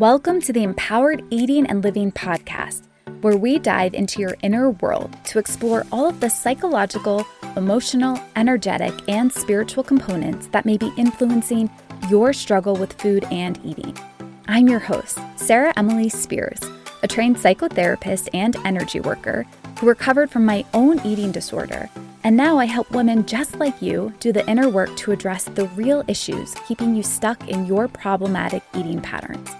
Welcome to the Empowered Eating and Living podcast, where we dive into your inner world to explore all of the psychological, emotional, energetic, and spiritual components that may be influencing your struggle with food and eating. I'm your host, Sarah Emily Speers, a trained psychotherapist and energy worker who recovered from my own eating disorder. And now I help women just like you do the inner work to address the real issues keeping you stuck in your problematic eating patterns.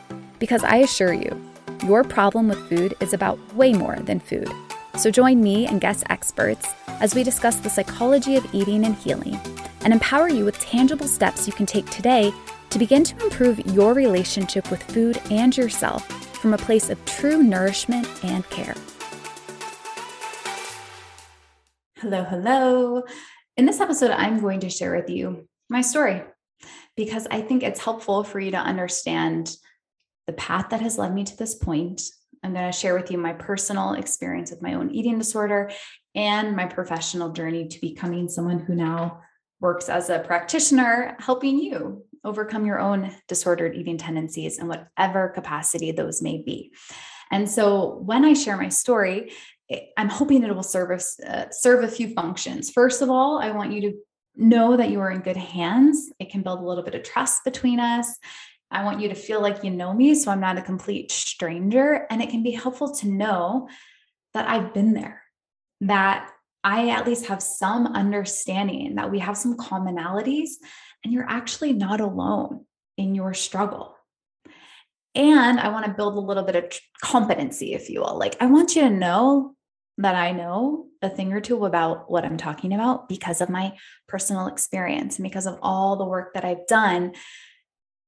Because I assure you, your problem with food is about way more than food. So join me and guest experts as we discuss the psychology of eating and healing and empower you with tangible steps you can take today to begin to improve your relationship with food and yourself from a place of true nourishment and care. Hello, hello. In this episode, I'm going to share with you my story because I think it's helpful for you to understand the path that has led me to this point. I'm going to share with you my personal experience with my own eating disorder and my professional journey to becoming someone who now works as a practitioner, helping you overcome your own disordered eating tendencies in whatever capacity those may be. And so when I share my story, I'm hoping it will serve us, uh, serve a few functions. First of all, I want you to know that you are in good hands. It can build a little bit of trust between us. I want you to feel like you know me, so I'm not a complete stranger. And it can be helpful to know that I've been there, that I at least have some understanding, that we have some commonalities, and you're actually not alone in your struggle. And I want to build a little bit of competency, if you will. Like, I want you to know that I know a thing or two about what I'm talking about because of my personal experience and because of all the work that I've done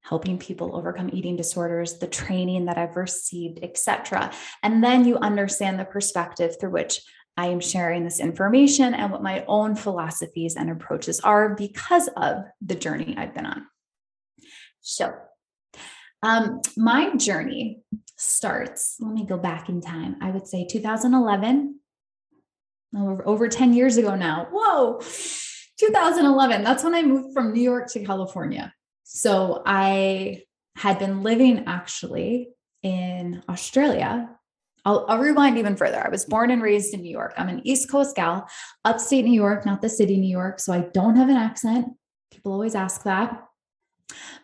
helping people overcome eating disorders, the training that I've received, etc. And then you understand the perspective through which I am sharing this information and what my own philosophies and approaches are because of the journey I've been on. So, um, my journey starts, let me go back in time. I would say 2011, over, over 10 years ago now. Whoa, 2011. That's when I moved from New York to California. So I had been living actually in Australia. I'll, I'll, rewind even further. I was born and raised in New York. I'm an East Coast gal, upstate New York, not the city, New York. So I don't have an accent. People always ask that.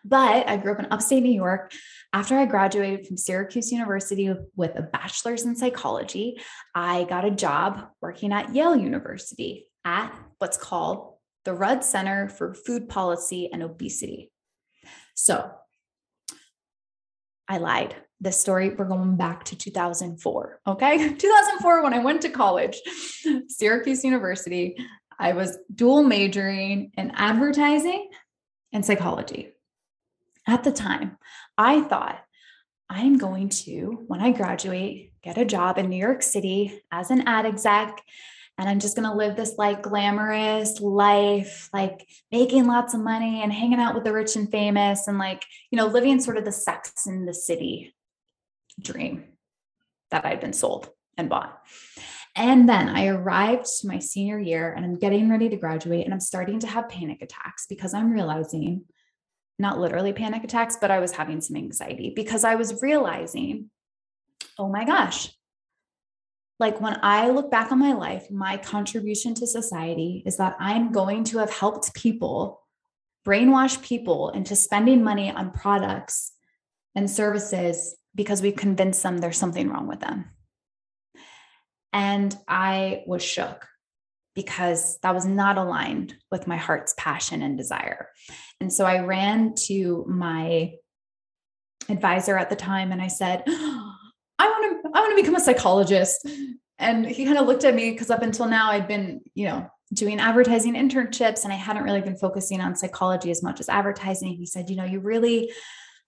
But I grew up in upstate New York. After I graduated from Syracuse University with a bachelor's in psychology, I got a job working at Yale University at what's called the Rudd Center for Food Policy and Obesity. So I lied. This story, we're going back to 2004. Okay. 2004, when I went to college, Syracuse University, I was dual majoring in advertising and psychology. At the time, I thought I'm going to, when I graduate, get a job in New York City as an ad exec and I'm just going to live this like glamorous life, like making lots of money and hanging out with the rich and famous and like, you know, living sort of the sex in the city dream that I'd been sold and bought. And then I arrived to my senior year and I'm getting ready to graduate and I'm starting to have panic attacks because I'm realizing, not literally panic attacks, but I was having some anxiety because I was realizing, oh my gosh, like when I look back on my life, my contribution to society is that I'm going to have helped people brainwash people into spending money on products and services because we convinced them there's something wrong with them. And I was shook because that was not aligned with my heart's passion and desire. And so I ran to my advisor at the time and I said, I want to become a psychologist. And he kind of looked at me because up until now I'd been, you know, doing advertising internships and I hadn't really been focusing on psychology as much as advertising. He said, you know, you really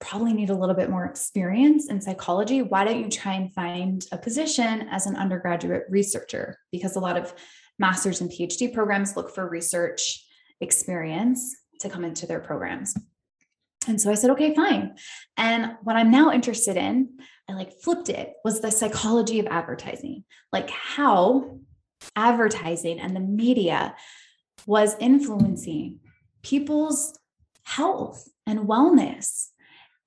probably need a little bit more experience in psychology. Why don't you try and find a position as an undergraduate researcher? Because a lot of master's and PhD programs look for research experience to come into their programs. And so I said, okay, fine. And what I'm now interested in, I like flipped it, was the psychology of advertising, like how advertising and the media was influencing people's health and wellness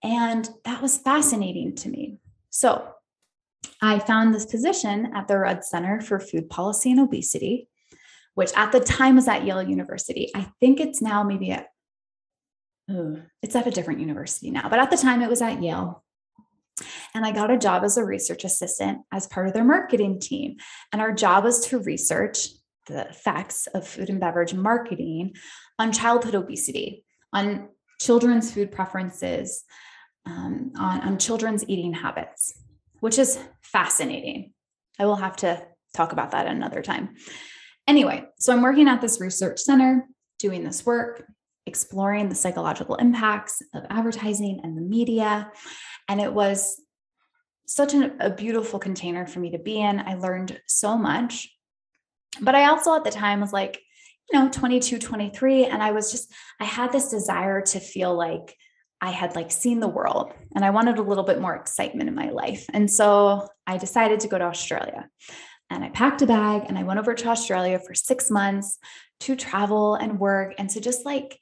And that was fascinating to me. So I found this position at the Rudd Center for Food Policy and Obesity, which at the time was at Yale University. I think it's now maybe at, it's at a different university now, but at the time it was at Yale. And I got a job as a research assistant as part of their marketing team. And our job was to research the effects of food and beverage marketing on childhood obesity, on children's food preferences, um, on, on children's eating habits, which is fascinating. I will have to talk about that another time. Anyway, so I'm working at this research center, doing this work, exploring the psychological impacts of advertising and the media. And it was such an, a beautiful container for me to be in. I learned so much. But I also at the time was like, you know, 22, 23. And I was just, I had this desire to feel like I had like seen the world and I wanted a little bit more excitement in my life. And so I decided to go to Australia. And I packed a bag and I went over to Australia for six months to travel and work and to just like,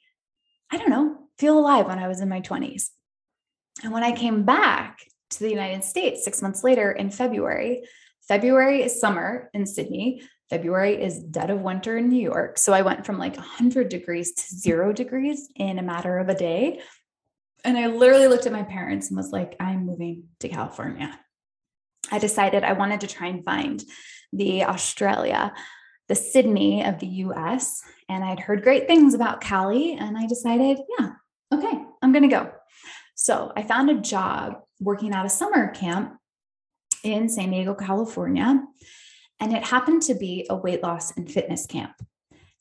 I don't know, feel alive when I was in my 20s. And when I came back to the United States six months later in February, February is summer in Sydney. February is dead of winter in New York. So I went from like 100 degrees to zero degrees in a matter of a day. And I literally looked at my parents and was like, I'm moving to California. I decided I wanted to try and find the Australia, the Sydney of the US. And I'd heard great things about Cali. And I decided, yeah, okay, I'm going to go. So I found a job working at a summer camp in San Diego, California. And it happened to be a weight loss and fitness camp.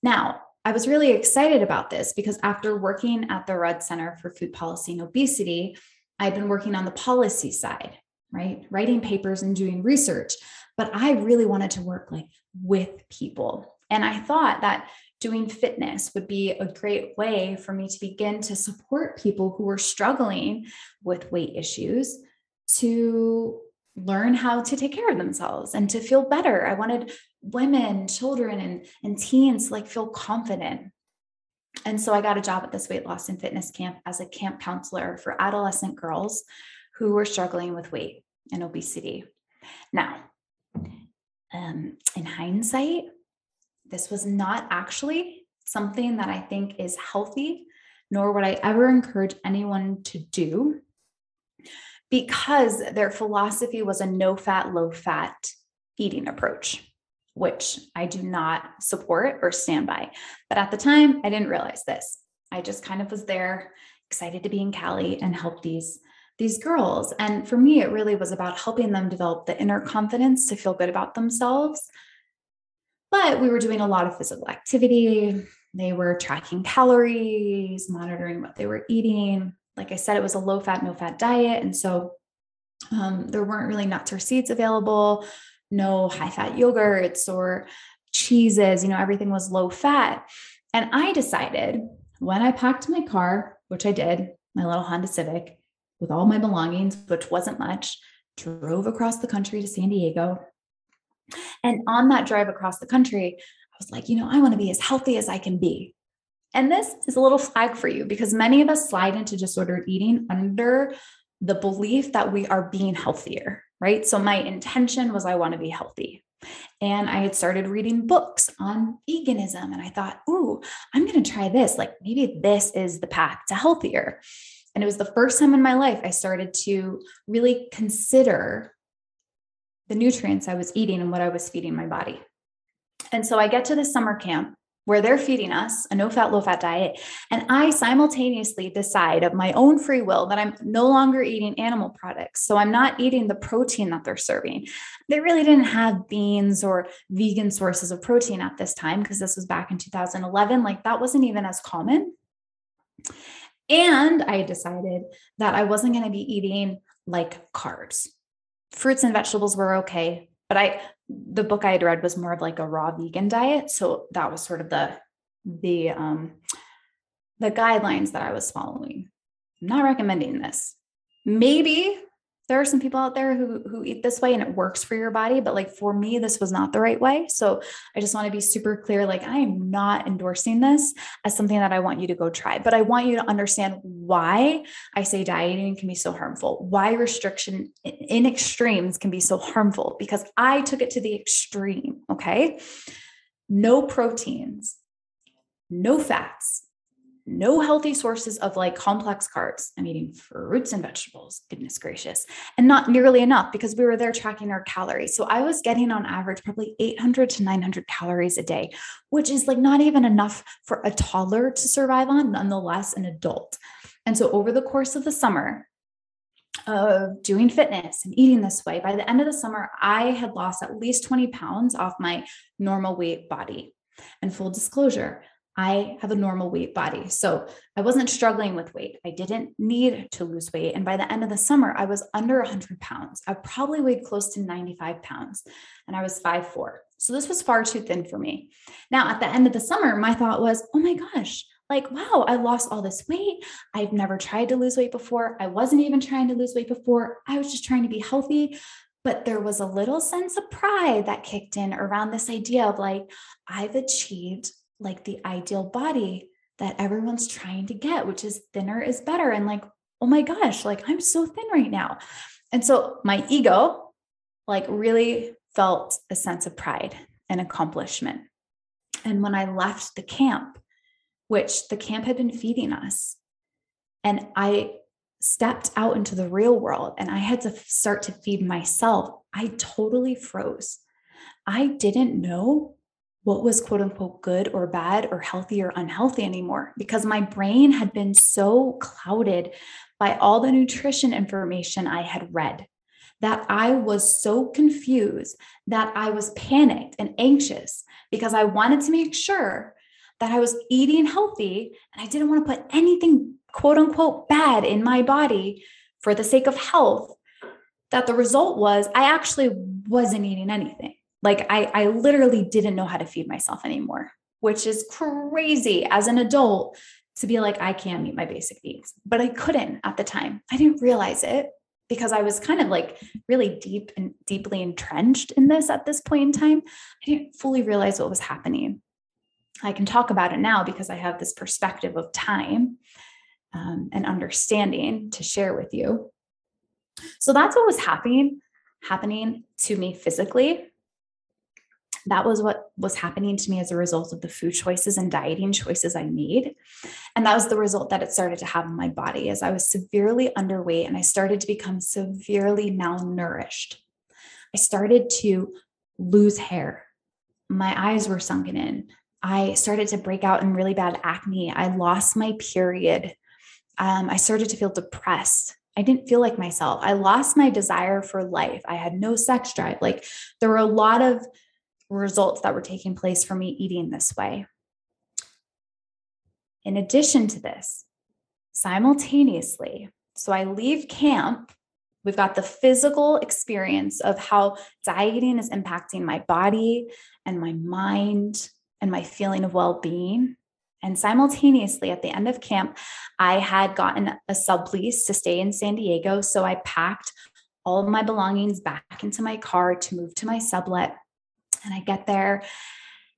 Now, I was really excited about this because after working at the Rudd Center for Food Policy and Obesity, I'd been working on the policy side, right? Writing papers and doing research. But I really wanted to work like with people. And I thought that doing fitness would be a great way for me to begin to support people who were struggling with weight issues to learn how to take care of themselves and to feel better. I wanted women, children, and, and teens like feel confident. And so I got a job at this weight loss and fitness camp as a camp counselor for adolescent girls who were struggling with weight and obesity. Now, um, in hindsight, this was not actually something that I think is healthy, nor would I ever encourage anyone to do because their philosophy was a no fat, low fat eating approach, which I do not support or stand by. But at the time, I didn't realize this. I just kind of was there, excited to be in Cali and help these these girls. And for me, it really was about helping them develop the inner confidence to feel good about themselves. But we were doing a lot of physical activity. They were tracking calories, monitoring what they were eating, like I said, it was a low fat, no fat diet. And so um, there weren't really nuts or seeds available, no high fat yogurts or cheeses, you know, everything was low fat. And I decided when I packed my car, which I did, my little Honda Civic, with all my belongings, which wasn't much, drove across the country to San Diego. And on that drive across the country, I was like, you know, I want to be as healthy as I can be. And this is a little flag for you because many of us slide into disordered eating under the belief that we are being healthier, right? So my intention was I want to be healthy. And I had started reading books on veganism and I thought, ooh, I'm going to try this. Like maybe this is the path to healthier. And it was the first time in my life I started to really consider the nutrients I was eating and what I was feeding my body. And so I get to the summer camp where they're feeding us a no fat, low fat diet. And I simultaneously decide of my own free will that I'm no longer eating animal products. So I'm not eating the protein that they're serving. They really didn't have beans or vegan sources of protein at this time because this was back in 2011. Like that wasn't even as common. And I decided that I wasn't going to be eating like carbs. Fruits and vegetables were okay, but I the book I had read was more of like a raw vegan diet. So that was sort of the the um the guidelines that I was following. I'm not recommending this. Maybe there are some people out there who who eat this way and it works for your body but like for me this was not the right way. So i just want to be super clear like i am not endorsing this as something that i want you to go try but i want you to understand why i say dieting can be so harmful why restriction in extremes can be so harmful because i took it to the extreme okay? No proteins no fats no healthy sources of like complex carbs. I'm eating fruits and vegetables, goodness gracious, and not nearly enough because we were there tracking our calories. So I was getting on average probably 800 to 900 calories a day, which is like not even enough for a toddler to survive on, nonetheless, an adult. And so over the course of the summer, of doing fitness and eating this way, by the end of the summer, I had lost at least 20 pounds off my normal weight body. And full disclosure, I have a normal weight body. So I wasn't struggling with weight. I didn't need to lose weight. And by the end of the summer, I was under 100 pounds. I probably weighed close to 95 pounds and I was five four. So this was far too thin for me. Now, at the end of the summer, my thought was, oh my gosh, like, wow, I lost all this weight. I've never tried to lose weight before. I wasn't even trying to lose weight before. I was just trying to be healthy. But there was a little sense of pride that kicked in around this idea of like, I've achieved like the ideal body that everyone's trying to get, which is thinner is better. And like, oh my gosh, like I'm so thin right now. And so my ego, like, really felt a sense of pride and accomplishment. And when I left the camp, which the camp had been feeding us, and I stepped out into the real world and I had to start to feed myself, I totally froze. I didn't know what was quote unquote good or bad or healthy or unhealthy anymore because my brain had been so clouded by all the nutrition information I had read that I was so confused that I was panicked and anxious because I wanted to make sure that I was eating healthy and I didn't want to put anything quote unquote bad in my body for the sake of health. That the result was I actually wasn't eating anything. Like I, I literally didn't know how to feed myself anymore, which is crazy as an adult to be like, I can meet my basic needs, but I couldn't at the time. I didn't realize it because I was kind of like really deep and deeply entrenched in this at this point in time. I didn't fully realize what was happening. I can talk about it now because I have this perspective of time um, and understanding to share with you. So that's what was happening happening to me physically that was what was happening to me as a result of the food choices and dieting choices I made. And that was the result that it started to have in my body as I was severely underweight and I started to become severely malnourished. I started to lose hair. My eyes were sunken in. I started to break out in really bad acne. I lost my period. Um, I started to feel depressed. I didn't feel like myself. I lost my desire for life. I had no sex drive. Like there were a lot of results that were taking place for me eating this way. In addition to this, simultaneously, so I leave camp, we've got the physical experience of how dieting is impacting my body and my mind and my feeling of well being. And simultaneously, at the end of camp, I had gotten a sublease to stay in San Diego. So I packed all my belongings back into my car to move to my sublet. And I get there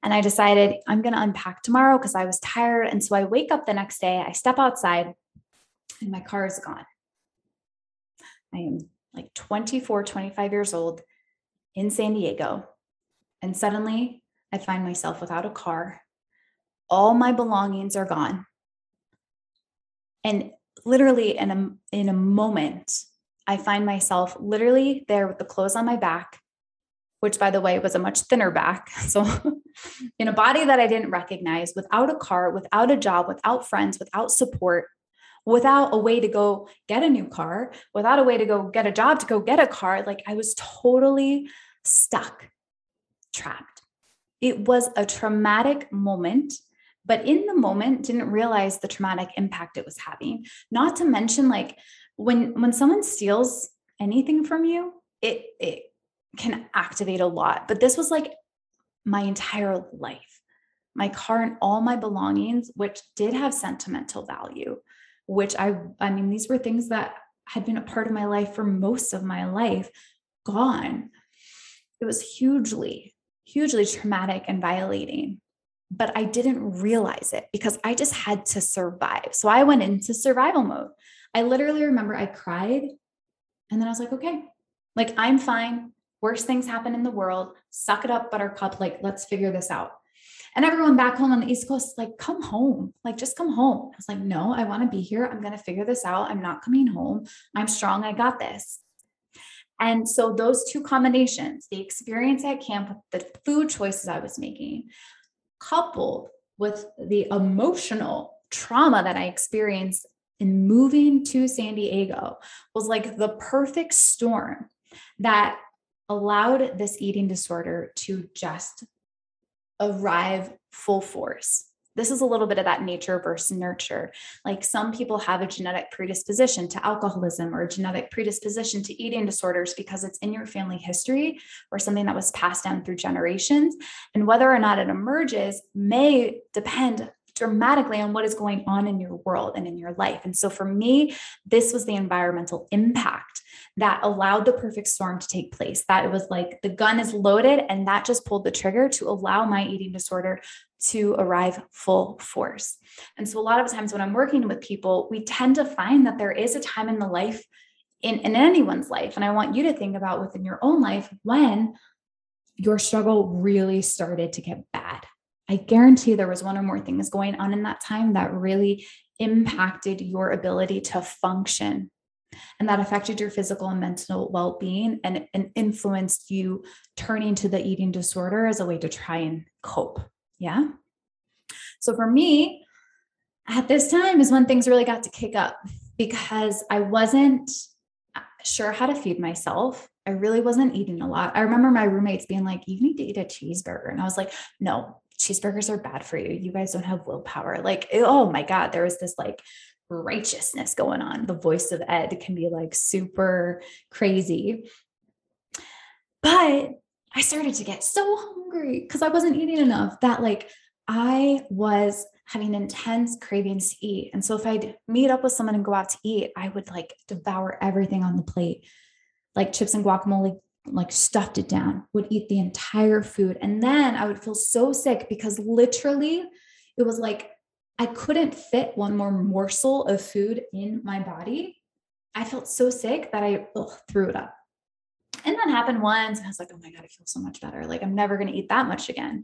and I decided I'm going to unpack tomorrow because I was tired. And so I wake up the next day, I step outside, and my car is gone. I am like 24, 25 years old in San Diego. And suddenly I find myself without a car. All my belongings are gone. And literally in a, in a moment, I find myself literally there with the clothes on my back, which by the way was a much thinner back. So, in a body that I didn't recognize, without a car, without a job, without friends, without support, without a way to go get a new car, without a way to go get a job to go get a car, like I was totally stuck, trapped. It was a traumatic moment but in the moment didn't realize the traumatic impact it was having not to mention like when when someone steals anything from you it it can activate a lot. But this was like my entire life, my car and all my belongings, which did have sentimental value, which I, I mean, these were things that had been a part of my life for most of my life gone. It was hugely, hugely traumatic and violating. But I didn't realize it because I just had to survive. So I went into survival mode. I literally remember I cried and then I was like, okay, like I'm fine. Worst things happen in the world. Suck it up, buttercup. Like, let's figure this out. And everyone back home on the East Coast, like, come home, like, just come home. I was like, no, I want to be here. I'm going to figure this out. I'm not coming home. I'm strong. I got this. And so, those two combinations, the experience at camp, the food choices I was making, coupled with the emotional trauma that I experienced in moving to San Diego, was like the perfect storm that allowed this eating disorder to just arrive full force. This is a little bit of that nature versus nurture. Like some people have a genetic predisposition to alcoholism or a genetic predisposition to eating disorders because it's in your family history or something that was passed down through generations. And whether or not it emerges may depend dramatically on what is going on in your world and in your life. And so for me, this was the environmental impact that allowed the perfect storm to take place. That it was like the gun is loaded, and that just pulled the trigger to allow my eating disorder to arrive full force. And so, a lot of times when I'm working with people, we tend to find that there is a time in the life, in, in anyone's life, and I want you to think about within your own life when your struggle really started to get bad. I guarantee there was one or more things going on in that time that really impacted your ability to function and that affected your physical and mental well-being and, and influenced you turning to the eating disorder as a way to try and cope yeah so for me at this time is when things really got to kick up because i wasn't uh, sure how to feed myself I really wasn't eating a lot. I remember my roommates being like, You need to eat a cheeseburger. And I was like, No, cheeseburgers are bad for you. You guys don't have willpower. Like, oh my God, there was this like righteousness going on. The voice of Ed can be like super crazy. But I started to get so hungry because I wasn't eating enough that like I was having intense cravings to eat. And so if I'd meet up with someone and go out to eat, I would like devour everything on the plate, like chips and guacamole, like stuffed it down, would eat the entire food. And then I would feel so sick because literally it was like I couldn't fit one more morsel of food in my body. I felt so sick that I ugh, threw it up. And that happened once. And I was like, oh my God, I feel so much better. Like, I'm never going to eat that much again.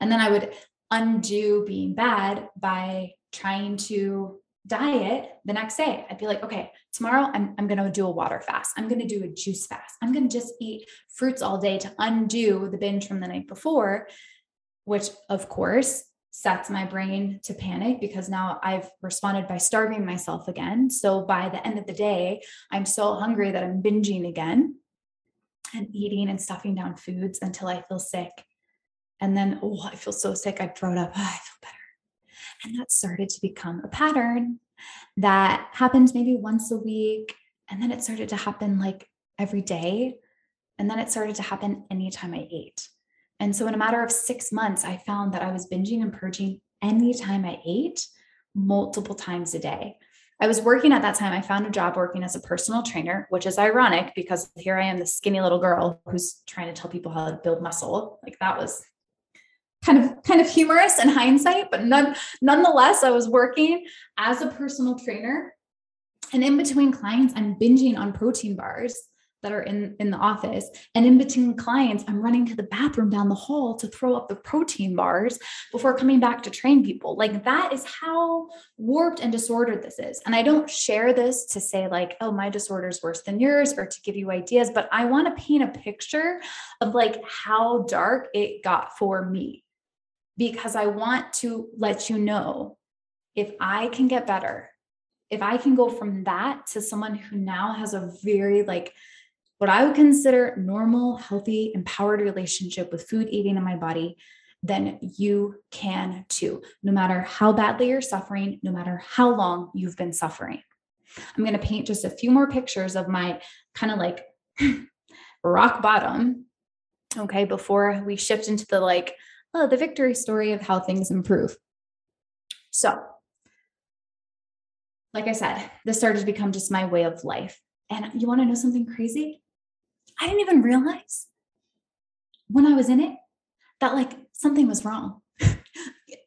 And then I would undo being bad by trying to diet the next day. I'd be like, okay, tomorrow I'm, I'm going to do a water fast. I'm going to do a juice fast. I'm going to just eat fruits all day to undo the binge from the night before, which of course sets my brain to panic because now I've responded by starving myself again. So by the end of the day, I'm so hungry that I'm binging again and eating and stuffing down foods until I feel sick. And then, oh, I feel so sick. I throw it up. Oh, I feel better. And that started to become a pattern that happened maybe once a week. And then it started to happen like every day. And then it started to happen anytime I ate. And so, in a matter of six months, I found that I was binging and purging anytime I ate multiple times a day. I was working at that time. I found a job working as a personal trainer, which is ironic because here I am, the skinny little girl who's trying to tell people how to build muscle. Like that was kind of kind of humorous in hindsight, but none, nonetheless, I was working as a personal trainer. And in between clients, I'm binging on protein bars that are in in the office. And in between clients i'm running to the bathroom down the hall to throw up the protein bars before coming back to train people. Like that is how warped and disordered this is. And i don't share this to say like oh my disorder is worse than yours or to give you ideas but i want to paint a picture of like how dark it got for me because i want to let you know if i can get better if I can go from that to someone who now has a very like what I would consider normal, healthy, empowered relationship with food eating in my body, then you can too, no matter how badly you're suffering, no matter how long you've been suffering. I'm going to paint just a few more pictures of my kind of like rock bottom. Okay. Before we shift into the like, oh, the victory story of how things improve. So like I said, this started to become just my way of life. And you want to know something crazy? I didn't even realize when I was in it that like something was wrong. if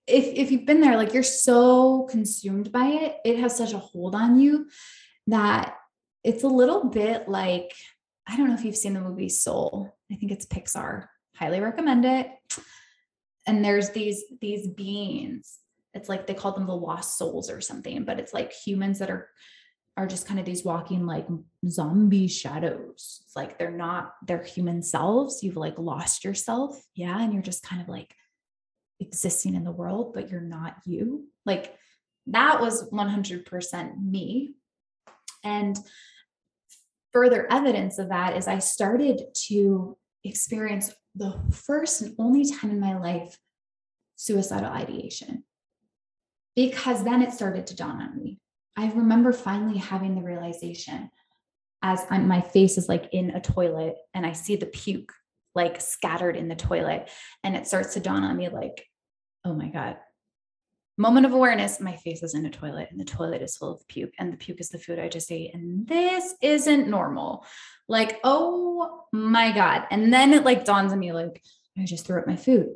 if you've been there, like you're so consumed by it, it has such a hold on you that it's a little bit like I don't know if you've seen the movie Soul. I think it's Pixar. Highly recommend it. And there's these these beings. It's like they call them the lost souls or something, but it's like humans that are are just kind of these walking like zombie shadows. It's like they're not their human selves. You've like lost yourself. Yeah. And you're just kind of like existing in the world, but you're not you. Like that was 100% me. And further evidence of that is I started to experience the first and only time in my life suicidal ideation. Because then it started to dawn on me. I remember finally having the realization as I'm, my face is like in a toilet and I see the puke like scattered in the toilet. And it starts to dawn on me like, oh my God, moment of awareness my face is in a toilet and the toilet is full of puke and the puke is the food i just ate and this isn't normal. Like oh my god. And then it like dawns on me like i just threw up my food.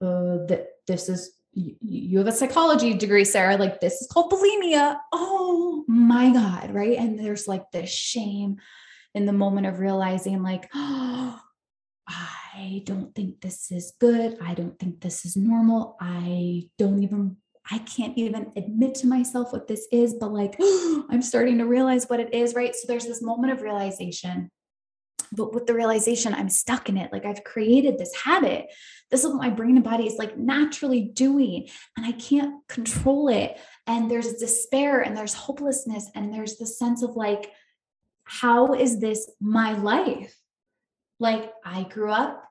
Uh that this is you, you have a psychology degree sarah. Like this is called bulimia. Oh my god right? And there's like this shame in the moment of realizing like oh I don't think this is good. I don't think this is normal. I don't even, I can't even admit to myself what this is, but like I'm starting to realize what it is, right? So there's this moment of realization. But with the realization, I'm stuck in it. Like I've created this habit. This is what my brain and body is like naturally doing, and I can't control it. And there's despair and there's hopelessness, and there's the sense of like, how is this my life? Like I grew up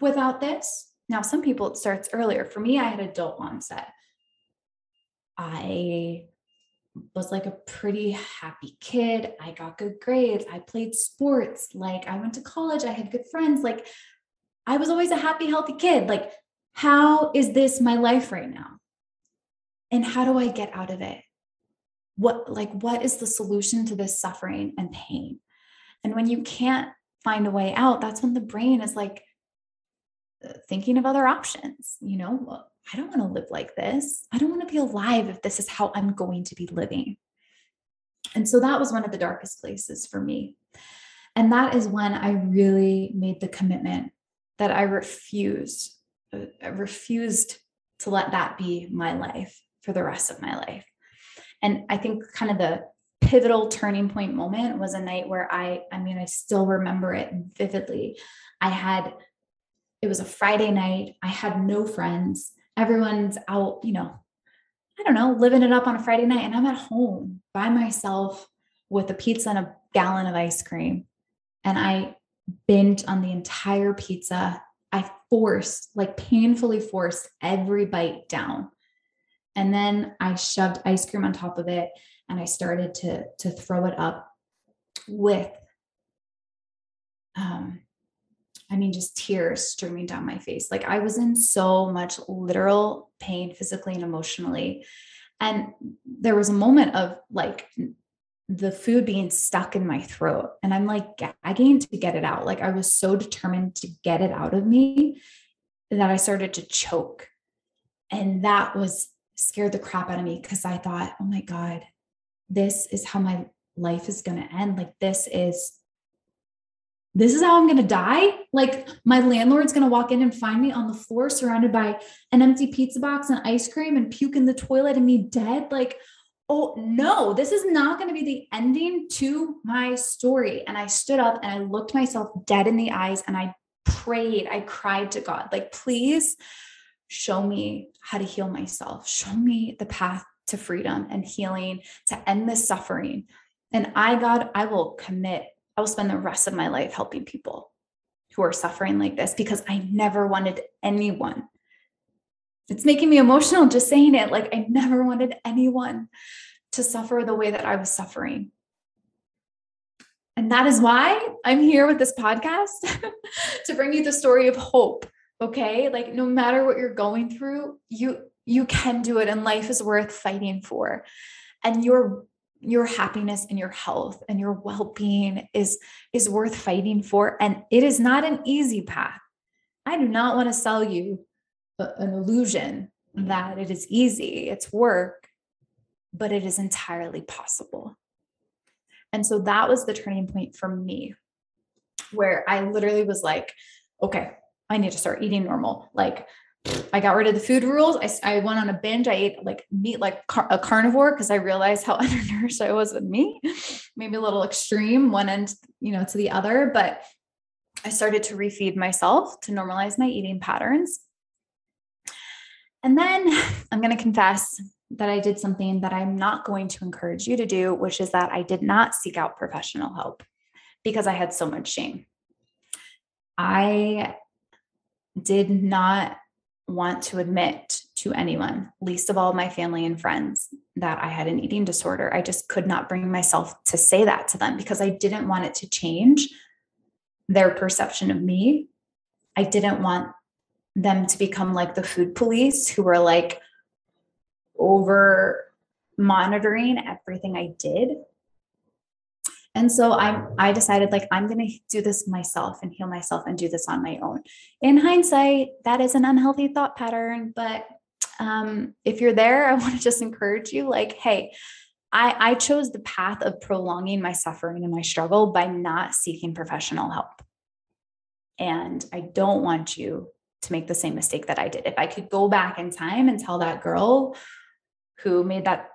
without this. Now, some people it starts earlier. For me, I had adult onset. I was like a pretty happy kid. I got good grades. I played sports. Like I went to college. I had good friends. Like I was always a happy, healthy kid. Like, how is this my life right now? And how do I get out of it? What, like, what is the solution to this suffering and pain? And when you can't find a way out, that's when the brain is like, thinking of other options. You know, I don't want to live like this. I don't want to be alive if this is how I'm going to be living. And so that was one of the darkest places for me. And that is when I really made the commitment that I refused, uh, I refused to let that be my life for the rest of my life. And I think kind of the pivotal turning point moment was a night where I, I mean, I still remember it vividly. I had it was a Friday night. I had no friends. Everyone's out, you know, I don't know, living it up on a Friday night. And I'm at home by myself with a pizza and a gallon of ice cream. And I binged on the entire pizza. I forced, like painfully forced every bite down. And then I shoved ice cream on top of it and I started to, to throw it up with um, I mean, just tears streaming down my face. Like I was in so much literal pain, physically and emotionally. And there was a moment of like the food being stuck in my throat. And I'm like gagging to get it out. Like I was so determined to get it out of me that I started to choke. And that was scared the crap out of me because I thought, oh my God, this is how my life is going to end. Like this is this is how I'm going to die. Like my landlord's going to walk in and find me on the floor surrounded by an empty pizza box and ice cream and puke in the toilet and me dead. Like, oh no, this is not going to be the ending to my story. And I stood up and I looked myself dead in the eyes and I prayed. I cried to God, like, please show me how to heal myself. Show me the path to freedom and healing to end this suffering. And I, God, I will commit I will spend the rest of my life helping people who are suffering like this because I never wanted anyone. It's making me emotional just saying it. Like, I never wanted anyone to suffer the way that I was suffering. And that is why I'm here with this podcast to bring you the story of hope. Okay. Like, no matter what you're going through, you you can do it and life is worth fighting for. And your your happiness and your health and your well-being is is worth fighting for. And it is not an easy path. I do not want to sell you a, an illusion that it is easy it's work but it is entirely possible. And so that was the turning point for me where i literally was like okay i need to start eating normal. Like I got rid of the food rules. I, I went on a binge. I ate like meat like car- a carnivore because I realized how undernourished I was with meat. Maybe a little extreme, one end, you know, to the other. But I started to refeed myself to normalize my eating patterns. And then I'm going to confess that I did something that I'm not going to encourage you to do, which is that I did not seek out professional help because I had so much shame. I did not want to admit to anyone, least of all my family and friends, that I had an eating disorder. I just could not bring myself to say that to them because I didn't want it to change their perception of me. I didn't want them to become like the food police who were like over monitoring everything I did and so I I decided like I'm going to do this myself and heal myself and do this on my own. In hindsight, that is an unhealthy thought pattern, but um, if you're there, I want to just encourage you like, hey, I, I chose the path of prolonging my suffering and my struggle by not seeking professional help. And I don't want you to make the same mistake that I did. If I could go back in time and tell that girl who made that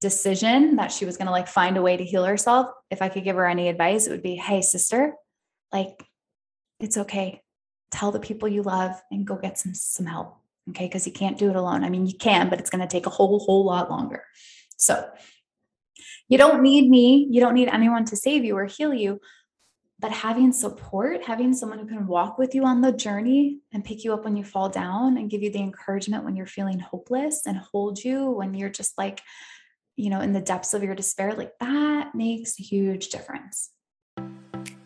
decision that she was going to like find a way to heal herself, if I could give her any advice, it would be, hey, sister, like it's okay. Tell the people you love and go get some some help. Okay. Because you can't do it alone. I mean, you can, but it's going to take a whole, whole lot longer. So you don't need me. You don't need anyone to save you or heal you. But having support, having someone who can walk with you on the journey and pick you up when you fall down and give you the encouragement when you're feeling hopeless and hold you when you're just like you know, in the depths of your despair, like that makes a huge difference.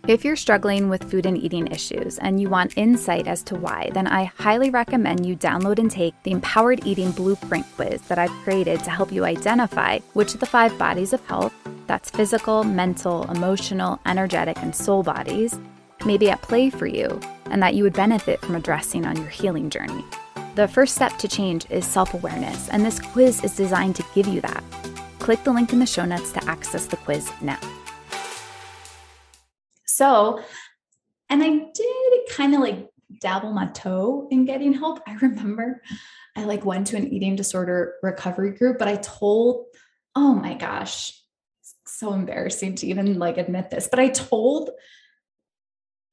If you're struggling with food and eating issues and you want insight as to why, then I highly recommend you download and take the Empowered Eating Blueprint quiz that I've created to help you identify which of the five bodies of health that's physical, mental, emotional, energetic, and soul bodies may be at play for you and that you would benefit from addressing on your healing journey. The first step to change is self awareness, and this quiz is designed to give you that. Click the link in the show notes to access the quiz now. So, and I did kind of like dabble my toe in getting help. I remember I like went to an eating disorder recovery group, but I told, oh my gosh, it's so embarrassing to even like admit this, but I told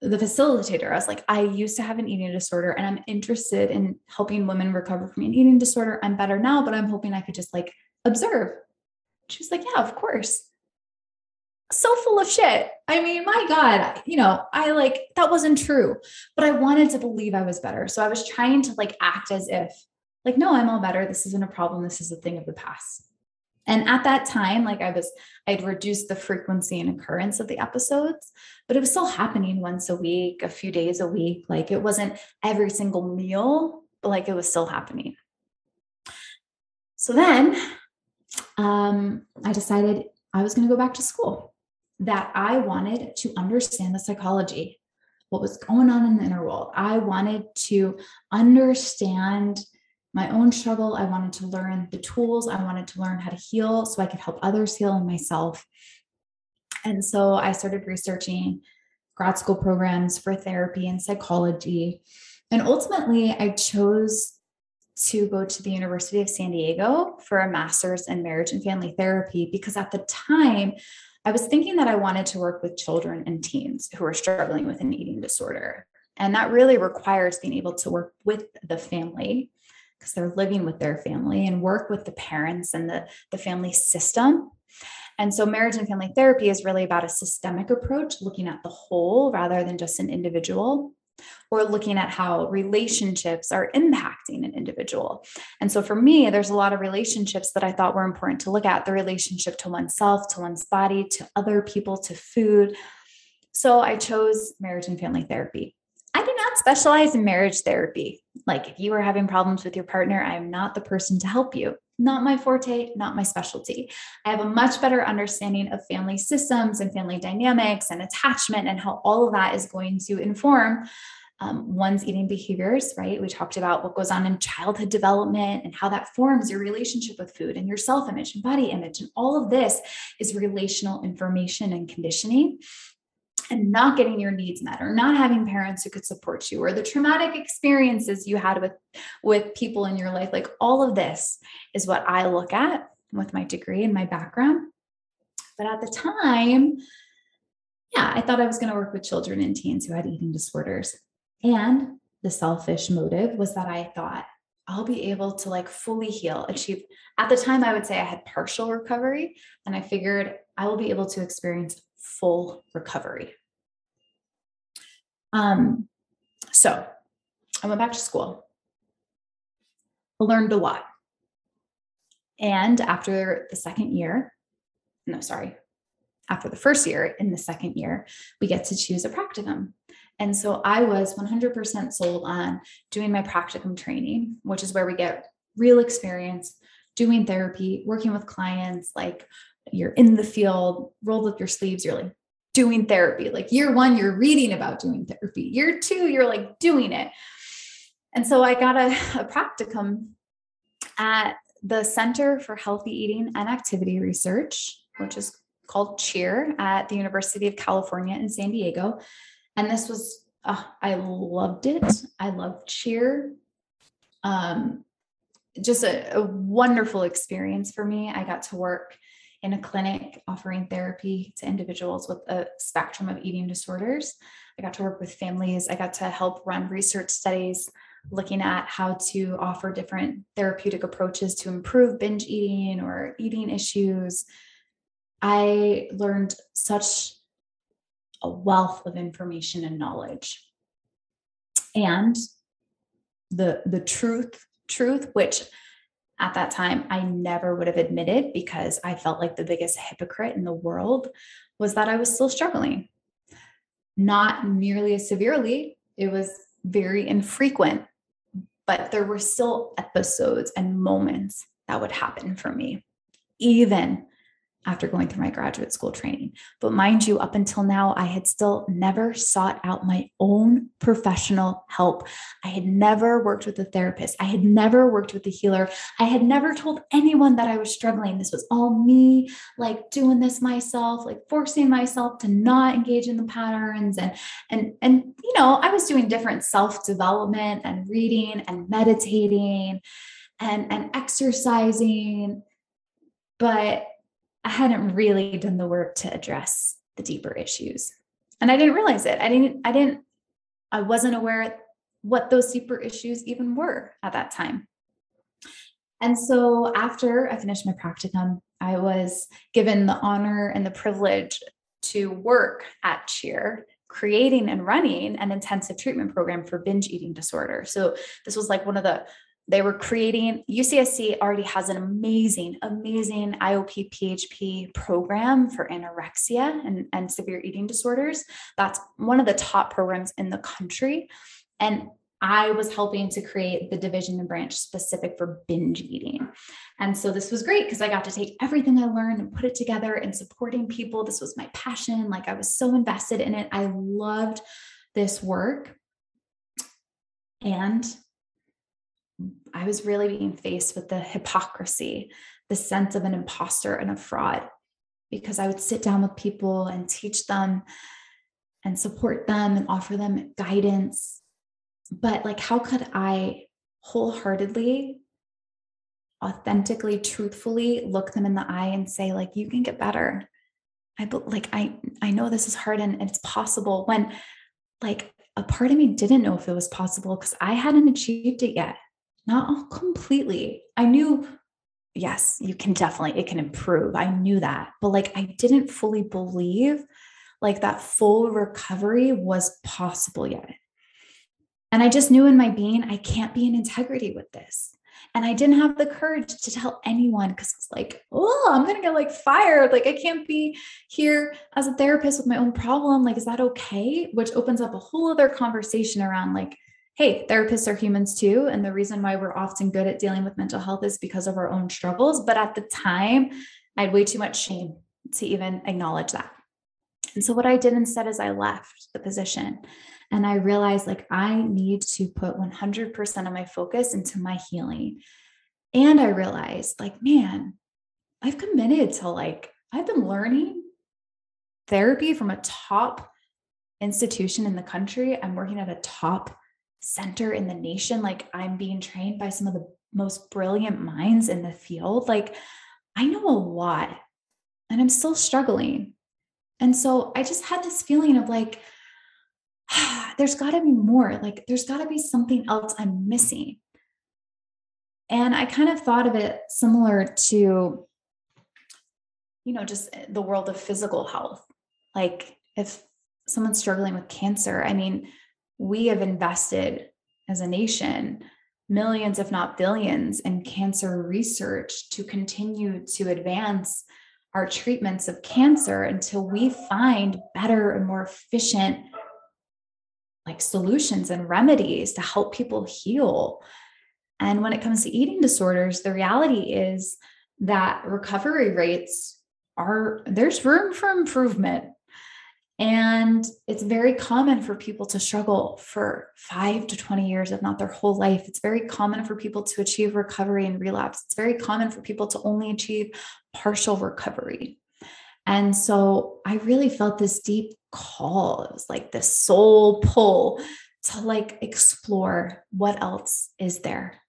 the facilitator, I was like, I used to have an eating disorder and I'm interested in helping women recover from an eating disorder. I'm better now, but I'm hoping I could just like observe she was like, Yeah, of course. So full of shit. I mean, my God, you know, I like that wasn't true, but I wanted to believe I was better. So I was trying to like act as if, like, no, I'm all better. This isn't a problem. This is a thing of the past. And at that time, like I was, I'd reduced the frequency and occurrence of the episodes, but it was still happening once a week, a few days a week. Like it wasn't every single meal, but like it was still happening. So then um, I decided I was going to go back to school, that I wanted to understand the psychology, what was going on in the inner world. I wanted to understand my own struggle. I wanted to learn the tools. I wanted to learn how to heal so I could help others heal and myself. And so I started researching grad school programs for therapy and psychology. And ultimately, I chose to go to the University of San Diego for a master's in marriage and family therapy because at the time I was thinking that I wanted to work with children and teens who are struggling with an eating disorder. And that really requires being able to work with the family because they're living with their family and work with the parents and the, the family system. And so, marriage and family therapy is really about a systemic approach, looking at the whole rather than just an individual or looking at how relationships are impacting an individual. And so for me, there's a lot of relationships that I thought were important to look at the relationship to oneself, to one's body, to other people, to food. So I chose marriage and family therapy. Specialize in marriage therapy. Like if you are having problems with your partner, I am not the person to help you. not my forte, not my specialty. I have a much better understanding of family systems and family dynamics and attachment and how all of that is going to inform um, one's eating behaviors, right? We talked about what goes on in childhood development and how that forms your relationship with food and your self image and body image. And all of this is relational information and conditioning. And not getting your needs met, or not having parents who could support you, or the traumatic experiences you had with, with people in your life. Like all of this is what I look at with my degree and my background. But at the time, yeah, I thought I was going to work with children and teens who had eating disorders. And the selfish motive was that I thought I'll be able to like fully heal, achieve. At the time, I would say I had partial recovery, and I figured I will be able to experience full recovery. Um, so I went back to school, learned a lot. And after the second year, no, sorry, after the first year, in the second year, we get to choose a practicum. And so I was 100% sold on doing my practicum training, which is where we get real experience doing therapy, working with clients. Like you're in the field, rolled up your sleeves, you're like doing therapy. Like year one, you're reading about doing therapy. Year two, you're like doing it. And so I got a, a practicum at the Center for Healthy Eating and Activity Research, which is called CHEER at the University of California in San Diego. And this was, oh, I loved it. I loved cheer. Um, just a, a wonderful experience for me. I got to work in a clinic offering therapy to individuals with a spectrum of eating disorders. I got to work with families. I got to help run research studies looking at how to offer different therapeutic approaches to improve binge eating or eating issues. I learned such a wealth of information and knowledge. And the the truth truth which at that time I never would have admitted because I felt like the biggest hypocrite in the world was that I was still struggling. Not nearly as severely, it was very infrequent, but there were still episodes and moments that would happen for me, even after going through my graduate school training. But mind you, up until now, I had still never sought out my own professional help. I had never worked with a therapist. I had never worked with a healer. I had never told anyone that I was struggling. This was all me, like doing this myself, like forcing myself to not engage in the patterns. And, and, and, you know, I was doing different self development and reading and meditating and, and exercising. But I hadn't really done the work to address the deeper issues. And I didn't realize it. I didn't, I didn't, I wasn't aware what those deeper issues even were at that time. And so after I finished my practicum, I was given the honor and the privilege to work at Cheer, creating and running an intensive treatment program for binge eating disorder. So this was like one of the they were creating UCSD already has an amazing, amazing IOP PHP program for anorexia and, and severe eating disorders. That's one of the top programs in the country. And I was helping to create the division and branch specific for binge eating. And so this was great because I got to take everything I learned and put it together and supporting people. This was my passion. Like I was so invested in it. I loved this work. And I was really being faced with the hypocrisy, the sense of an imposter and a fraud, because I would sit down with people and teach them and support them and offer them guidance. But, like, how could I wholeheartedly, authentically, truthfully look them in the eye and say, like, you can get better? I like I I know this is hard and it's possible when like a part of me didn't know if it was possible because I hadn't achieved it yet not all completely. I knew, yes, you can definitely, it can improve. I knew that. But like, I didn't fully believe like that full recovery was possible yet. And I just knew in my being, I can't be in integrity with this. And I didn't have the courage to tell anyone because it's like, oh, I'm going to get like fired. Like, I can't be here as a therapist with my own problem. Like, is that okay? Which opens up a whole other conversation around like hey, therapists are humans too. And the reason why we're often good at dealing with mental health is because of our own struggles. But at the time, I had way too much shame to even acknowledge that. And so what I did instead is I left the position and I realized like I need to put 100% of my focus into my healing. And I realized like, man, I've committed to like, I've been learning therapy from a top institution in the country. I'm working at a top center in the nation. Like I'm being trained by some of the most brilliant minds in the field. Like I know a lot and I'm still struggling. And so I just had this feeling of like, there's got to be more. Like, there's got to be something else I'm missing. And I kind of thought of it similar to, you know, just eh, the world of physical health. Like, if someone's struggling with cancer, I mean, we have invested as a nation millions, if not billions, in cancer research to continue to advance our treatments of cancer until we find better and more efficient like solutions and remedies to help people heal. And when it comes to eating disorders, the reality is that recovery rates are there's room for improvement. And it's very common for people to struggle for five to 20 years, if not their whole life. It's very common for people to achieve recovery and relapse. It's very common for people to only achieve partial recovery. And so I really felt this deep call. It was like this soul pull to like explore what else is there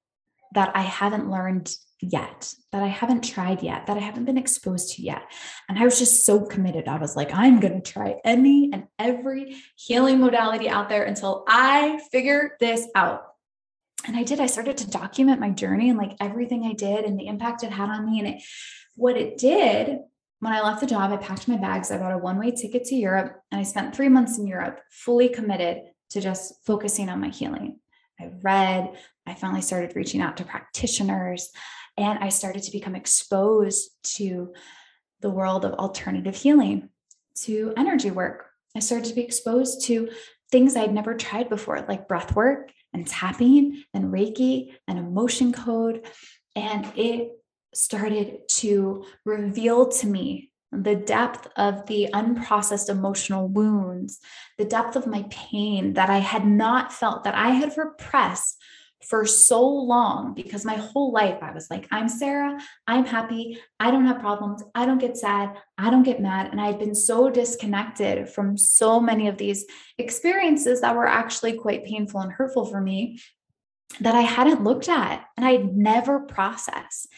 that I haven't learned yet, that I haven't tried yet, that I haven't been exposed to yet. And I was just so committed. I was like, I'm going to try any and every healing modality out there until I figure this out. And I did. I started to document my journey and like everything I did and the impact it had on me. And it, what it did when I left the job, I packed my bags. I bought a one way ticket to Europe and I spent three months in Europe, fully committed to just focusing on my healing. I read, I finally started reaching out to practitioners, and I started to become exposed to the world of alternative healing, to energy work. I started to be exposed to things I'd never tried before, like breath work and tapping and Reiki and emotion code. And it started to reveal to me the depth of the unprocessed emotional wounds, the depth of my pain that I had not felt, that I had repressed for so long because my whole life I was like, I'm Sarah, I'm happy, I don't have problems, I don't get sad, I don't get mad. And I'd been so disconnected from so many of these experiences that were actually quite painful and hurtful for me that I hadn't looked at and I'd never processed.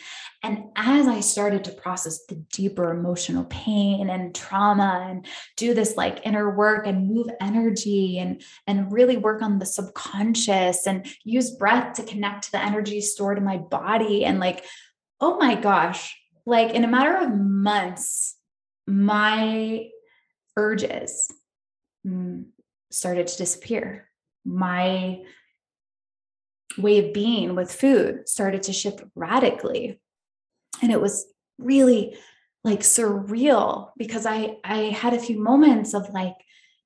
And as I started to process the deeper emotional pain and trauma and do this like inner work and move energy and, and really work on the subconscious and use breath to connect to the energy stored in my body and like, oh my gosh, like in a matter of months, my urges mm, started to disappear. My way of being with food started to shift radically and it was really like surreal because i i had a few moments of like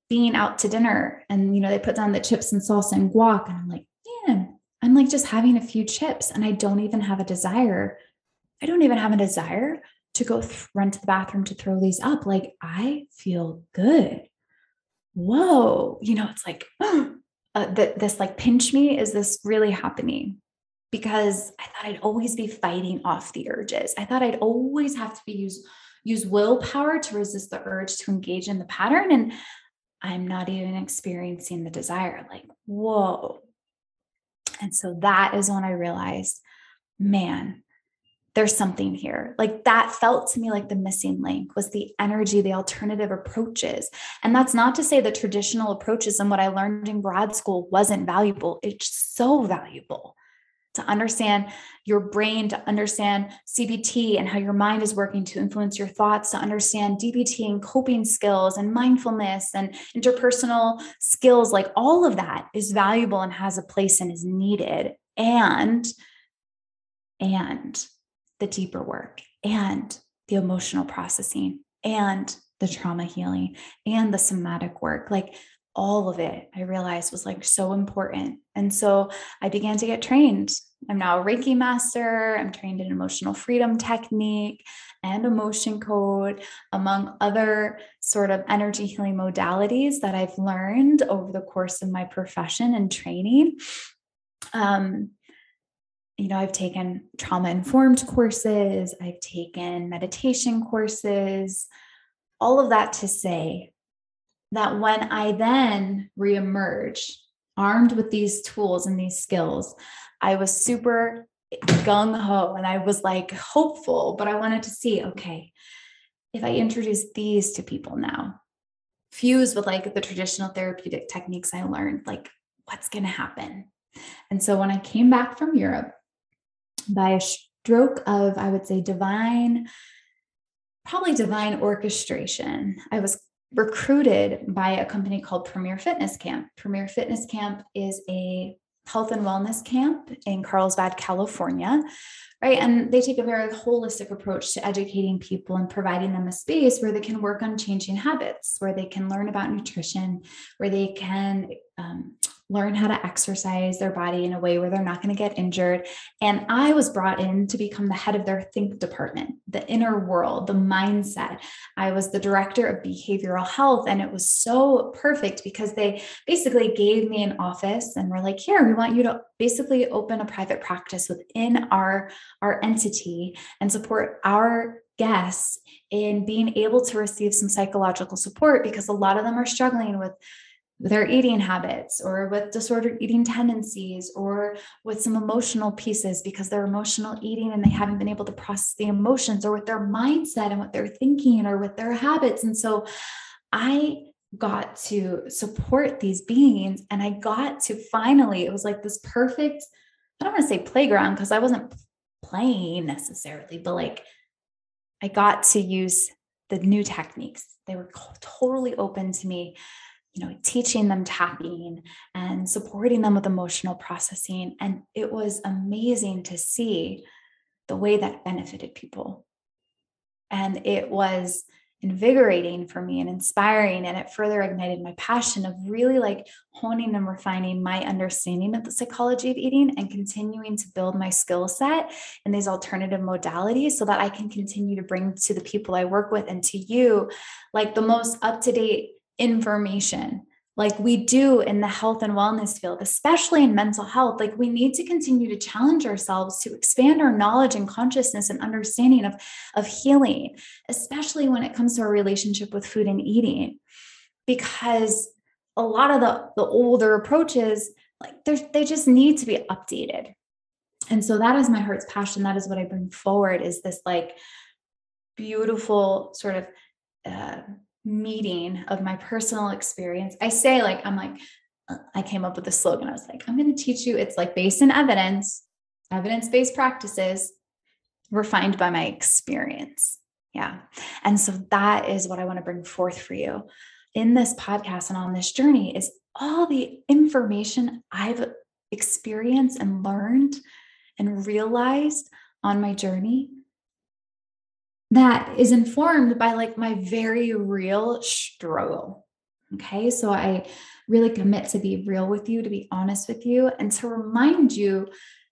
being out to dinner and you know they put down the chips and salsa and guac and i'm like man i'm like just having a few chips and i don't even have a desire. I don't even have a desire to go th- run to the bathroom to throw these up. Like i feel good. Whoa. You know it's like uh, that this like pinch me is this really happening because I thought I'd always be fighting off the urges. I thought I'd always have to be use use willpower to resist the urge to engage in the pattern and I'm not even experiencing the desire like whoa. And so that is when I realized man there's something here. Like that felt to me like the missing link was the energy, the alternative approaches. And that's not to say that traditional approaches and what I learned in grad school wasn't valuable. It's so valuable to understand your brain, to understand CBT and how your mind is working to influence your thoughts, to understand DBT and coping skills and mindfulness and interpersonal skills. Like all of that is valuable and has a place and is needed. And, and the deeper work and the emotional processing and the trauma healing and the somatic work. Like all of it I realized was like so important. And so I began to get trained. I'm now a Reiki master. I'm trained in emotional freedom technique and emotion code, among other sort of energy healing modalities that I've learned over the course of my profession and training. Um, you know, I've taken trauma informed courses, I've taken meditation courses, all of that to say that when I then reemerge armed with these tools and these skills, I was super gung ho and I was like hopeful, but I wanted to see okay, if I introduce these to people now, fused with like the traditional therapeutic techniques I learned, like what's going to happen? And so when I came back from Europe, by a stroke of, I would say, divine, probably divine orchestration, I was recruited by a company called Premier Fitness Camp. Premier Fitness Camp is a health and wellness camp in Carlsbad, California, right? And they take a very holistic approach to educating people and providing them a space where they can work on changing habits, where they can learn about nutrition, where they can um, learn how to exercise their body in a way where they're not going to get injured. And I was brought in to become the head of their think department, the inner world, the mindset. I was the director of behavioral health. And it was so perfect because they basically gave me an office and were like, here, we want you to basically open a private practice within our, our entity and support our guests in being able to receive some psychological support because a lot of them are struggling with their eating habits or with disordered eating tendencies or with some emotional pieces because they're emotional eating and they haven't been able to process the emotions or with their mindset and what they're thinking or with their habits. And so I got to support these beings and I got to finally, it was like this perfect, I don't want to say playground because I wasn't playing necessarily, but like I got to use the new techniques. They were totally open to me you know, teaching them tapping and supporting them with emotional processing. And it was amazing to see the way that benefited people. And it was invigorating for me and inspiring. And it further ignited my passion of really like honing and refining my understanding of the psychology of eating and continuing to build my skill set in these alternative modalities so that I can continue to bring to the people I work with and to you like the most up to date information like we do in the health and wellness field, especially in mental health. Like we need to continue to challenge ourselves to expand our knowledge and consciousness and understanding of, of healing, especially when it comes to our relationship with food and eating. Because a lot of the, the older approaches, like they just need to be updated. And so that is my heart's passion. That is what I bring forward is this like beautiful sort of uh, meeting of my personal experience. I say, like, I'm like, I came up with a slogan. I was like, I'm going to teach you, it's like based in evidence, evidence based practices refined by my experience. Yeah. And so that is what I want to bring forth for you in this podcast and on this journey is all the information I've experienced and learned and realized on my journey that is informed by like my very real struggle. Mm. Okay. So I really commit to be real with you, to be honest with you, and to remind you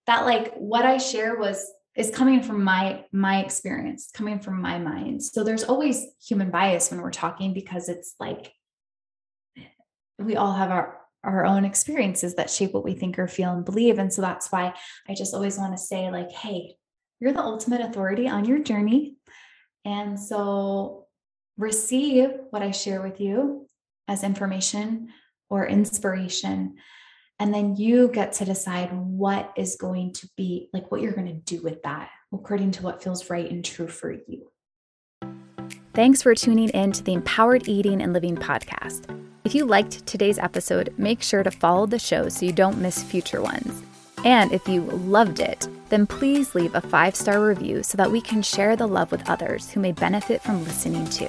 that like what I share was is coming from my my experience coming from my mind so there's always human bias when we're talking because it's like we all have our our own experiences that shape what we think or feel and believe and so that's why i just always want to say like hey you're the ultimate authority on your journey and so receive what I share with you as information or inspiration. And then you get to decide what is going to be like what you're going to do with that according to what feels right and true for you. Thanks for tuning in to the Empowered Eating and Living podcast. If you liked today's episode, make sure to follow the show so you don't miss future ones. And if you loved it, then please leave a five star review so that we can share the love with others who may benefit from listening too.